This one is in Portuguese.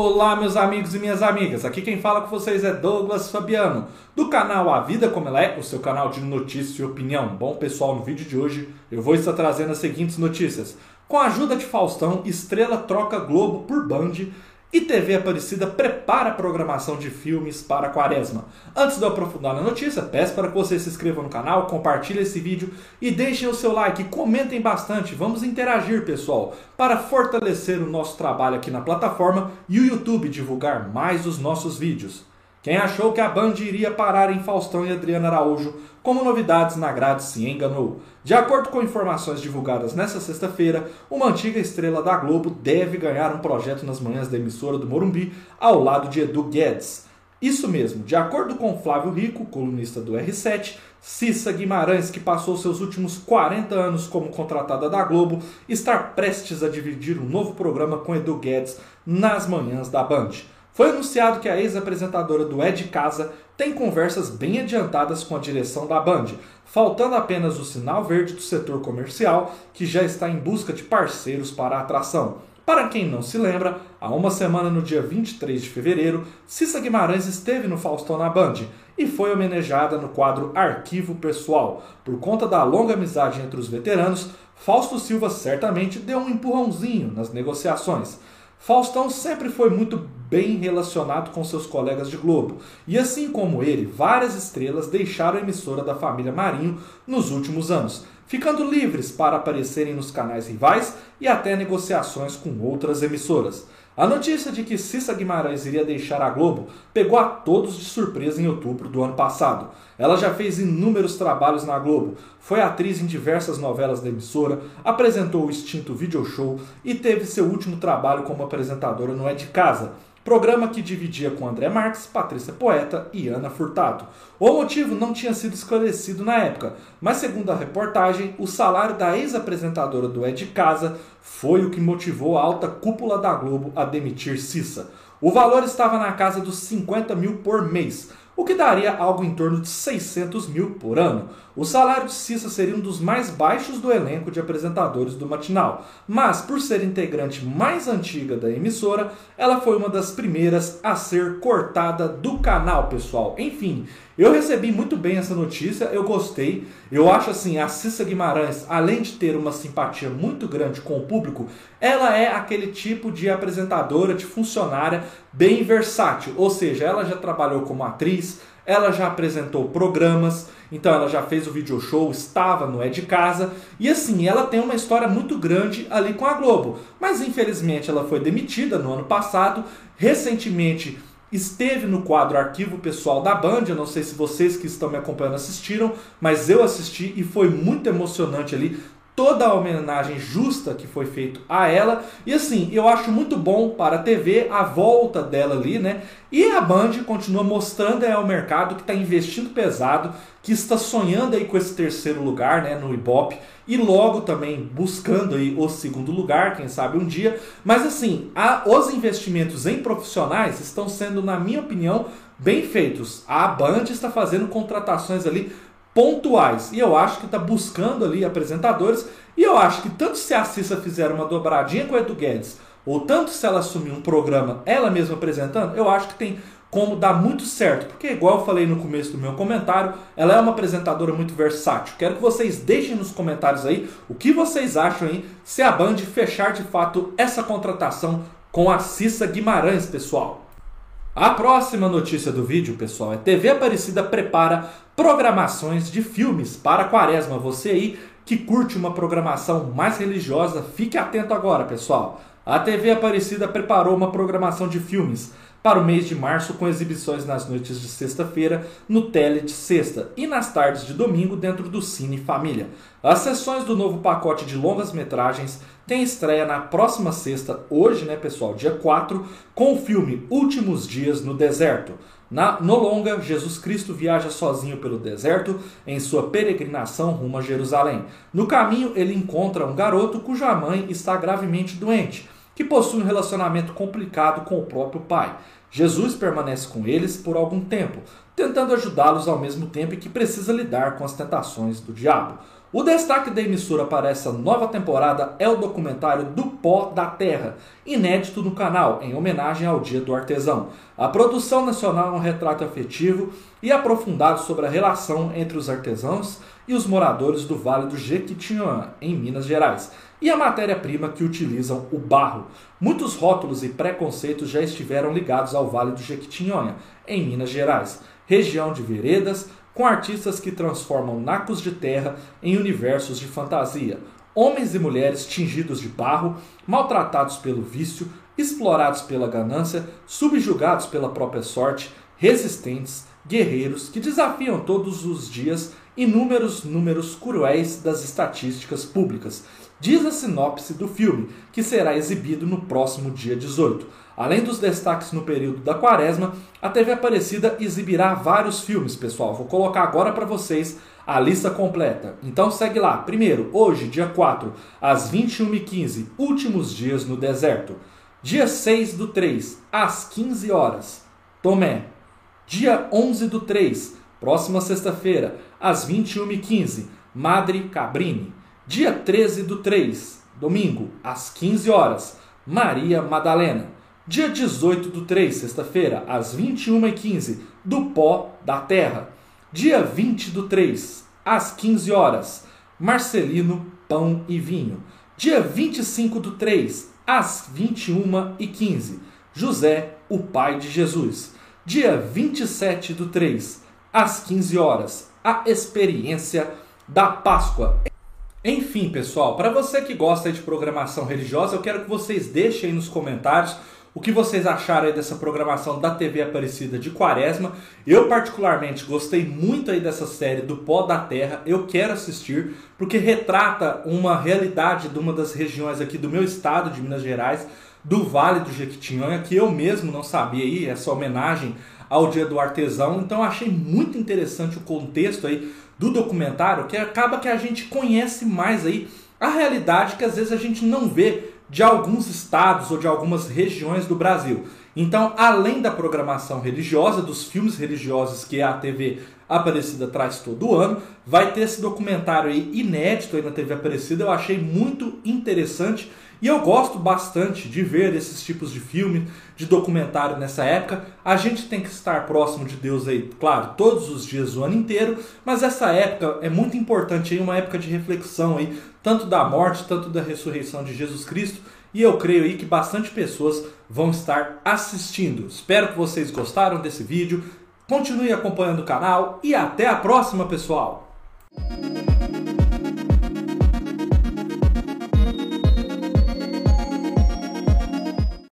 Olá, meus amigos e minhas amigas. Aqui quem fala com vocês é Douglas Fabiano, do canal A Vida Como Ela É, o seu canal de notícia e opinião. Bom, pessoal, no vídeo de hoje eu vou estar trazendo as seguintes notícias. Com a ajuda de Faustão, Estrela troca Globo por Band e TV Aparecida prepara a programação de filmes para a quaresma. Antes de eu aprofundar na notícia, peço para que vocês se inscrevam no canal, compartilhem esse vídeo e deixem o seu like, comentem bastante, vamos interagir pessoal, para fortalecer o nosso trabalho aqui na plataforma e o YouTube divulgar mais os nossos vídeos. Quem achou que a Band iria parar em Faustão e Adriana Araújo como novidades na grade se enganou. De acordo com informações divulgadas nesta sexta-feira, uma antiga estrela da Globo deve ganhar um projeto nas manhãs da emissora do Morumbi ao lado de Edu Guedes. Isso mesmo, de acordo com Flávio Rico, colunista do R7, Cissa Guimarães, que passou seus últimos 40 anos como contratada da Globo, está prestes a dividir um novo programa com Edu Guedes nas manhãs da Band. Foi anunciado que a ex-apresentadora do Ed Casa tem conversas bem adiantadas com a direção da Band, faltando apenas o sinal verde do setor comercial, que já está em busca de parceiros para a atração. Para quem não se lembra, há uma semana, no dia 23 de fevereiro, Cissa Guimarães esteve no Faustão na Band e foi homenageada no quadro Arquivo Pessoal. Por conta da longa amizade entre os veteranos, Fausto Silva certamente deu um empurrãozinho nas negociações. Faustão sempre foi muito bem relacionado com seus colegas de Globo, e assim como ele, várias estrelas deixaram a emissora da família Marinho nos últimos anos, ficando livres para aparecerem nos canais rivais e até negociações com outras emissoras. A notícia de que Cissa Guimarães iria deixar a Globo pegou a todos de surpresa em outubro do ano passado. Ela já fez inúmeros trabalhos na Globo, foi atriz em diversas novelas da emissora, apresentou o extinto Video Show e teve seu último trabalho como apresentadora no É de Casa, programa que dividia com André Marques, Patrícia Poeta e Ana Furtado. O motivo não tinha sido esclarecido na época, mas segundo a reportagem, o salário da ex-apresentadora do É de Casa foi o que motivou a alta cúpula da Globo a demitir Cissa. O valor estava na casa dos 50 mil por mês, o que daria algo em torno de 600 mil por ano. O salário de Cissa seria um dos mais baixos do elenco de apresentadores do matinal, mas por ser integrante mais antiga da emissora, ela foi uma das primeiras a ser cortada do canal, pessoal. Enfim, eu recebi muito bem essa notícia, eu gostei. Eu acho assim, a Cissa Guimarães, além de ter uma simpatia muito grande com o público, ela é aquele tipo de apresentadora, de funcionária bem versátil, ou seja, ela já trabalhou como atriz, ela já apresentou programas, então ela já fez o video show, estava no É de Casa, e assim, ela tem uma história muito grande ali com a Globo. Mas infelizmente ela foi demitida no ano passado, recentemente esteve no quadro Arquivo Pessoal da Band. Eu não sei se vocês que estão me acompanhando assistiram, mas eu assisti e foi muito emocionante ali toda a homenagem justa que foi feito a ela. E assim, eu acho muito bom para a TV a volta dela ali, né? E a Band continua mostrando é, ao mercado que está investindo pesado, que está sonhando aí com esse terceiro lugar, né, no Ibope e logo também buscando aí o segundo lugar, quem sabe um dia. Mas assim, a, os investimentos em profissionais estão sendo, na minha opinião, bem feitos. A Band está fazendo contratações ali pontuais. E eu acho que está buscando ali apresentadores. E eu acho que tanto se a Cissa fizer uma dobradinha com o Edu Guedes, ou tanto se ela assumir um programa ela mesma apresentando, eu acho que tem como dar muito certo. Porque, igual eu falei no começo do meu comentário, ela é uma apresentadora muito versátil. Quero que vocês deixem nos comentários aí o que vocês acham aí se a Band fechar de fato essa contratação com a Cissa Guimarães, pessoal. A próxima notícia do vídeo, pessoal, é TV Aparecida prepara programações de filmes para a quaresma. Você aí que curte uma programação mais religiosa, fique atento agora, pessoal. A TV Aparecida preparou uma programação de filmes para o mês de março com exibições nas noites de sexta-feira no Tele de Sexta e nas tardes de domingo dentro do Cine Família. As sessões do novo pacote de longas metragens têm estreia na próxima sexta, hoje, né, pessoal, dia 4, com o filme Últimos Dias no Deserto. Na, no longa, Jesus Cristo viaja sozinho pelo deserto em sua peregrinação rumo a Jerusalém. No caminho, ele encontra um garoto cuja mãe está gravemente doente que possuem um relacionamento complicado com o próprio pai. Jesus permanece com eles por algum tempo, tentando ajudá-los ao mesmo tempo em que precisa lidar com as tentações do diabo. O destaque da emissora para essa nova temporada é o documentário Do Pó da Terra, inédito no canal, em homenagem ao Dia do Artesão. A produção nacional é um retrato afetivo e aprofundado sobre a relação entre os artesãos e os moradores do Vale do Jequitinhonha, em Minas Gerais, e a matéria-prima que utilizam, o barro. Muitos rótulos e preconceitos já estiveram ligados ao Vale do Jequitinhonha, em Minas Gerais, região de veredas, com artistas que transformam nacos de terra em universos de fantasia. Homens e mulheres tingidos de barro, maltratados pelo vício, explorados pela ganância, subjugados pela própria sorte, resistentes, guerreiros que desafiam todos os dias inúmeros números cruéis das estatísticas públicas. Diz a sinopse do filme, que será exibido no próximo dia 18. Além dos destaques no período da quaresma, a TV Aparecida exibirá vários filmes, pessoal. Vou colocar agora para vocês a lista completa. Então segue lá. Primeiro, hoje, dia 4, às 21h15, Últimos Dias no Deserto. Dia 6 do 3, às 15 horas, Tomé. Dia 11 do 3, próxima sexta-feira, às 21h15, Madre Cabrini. Dia 13 do 3, domingo, às 15 horas, Maria Madalena. Dia 18 do 3, sexta-feira, às 21h15, do pó da terra. Dia 20 do 3, às 15 horas, Marcelino Pão e Vinho. Dia 25 do 3, às 21h15, José, o pai de Jesus. Dia 27 do 3, às 15 horas, a experiência da Páscoa. Enfim, pessoal, para você que gosta de programação religiosa, eu quero que vocês deixem aí nos comentários o que vocês acharam dessa programação da TV Aparecida de Quaresma. Eu particularmente gostei muito aí dessa série do Pó da Terra. Eu quero assistir porque retrata uma realidade de uma das regiões aqui do meu estado de Minas Gerais, do Vale do Jequitinhonha, que eu mesmo não sabia aí, essa homenagem ao Dia do Artesão. Então achei muito interessante o contexto aí do documentário, que acaba que a gente conhece mais aí a realidade que às vezes a gente não vê de alguns estados ou de algumas regiões do Brasil. Então, além da programação religiosa, dos filmes religiosos que a TV Aparecida traz todo ano, vai ter esse documentário aí inédito aí na TV Aparecida. Eu achei muito interessante e eu gosto bastante de ver esses tipos de filme, de documentário nessa época. A gente tem que estar próximo de Deus aí, claro, todos os dias o ano inteiro, mas essa época é muito importante aí, uma época de reflexão aí, tanto da morte, tanto da ressurreição de Jesus Cristo. E eu creio aí que bastante pessoas vão estar assistindo. Espero que vocês gostaram desse vídeo. Continue acompanhando o canal e até a próxima, pessoal!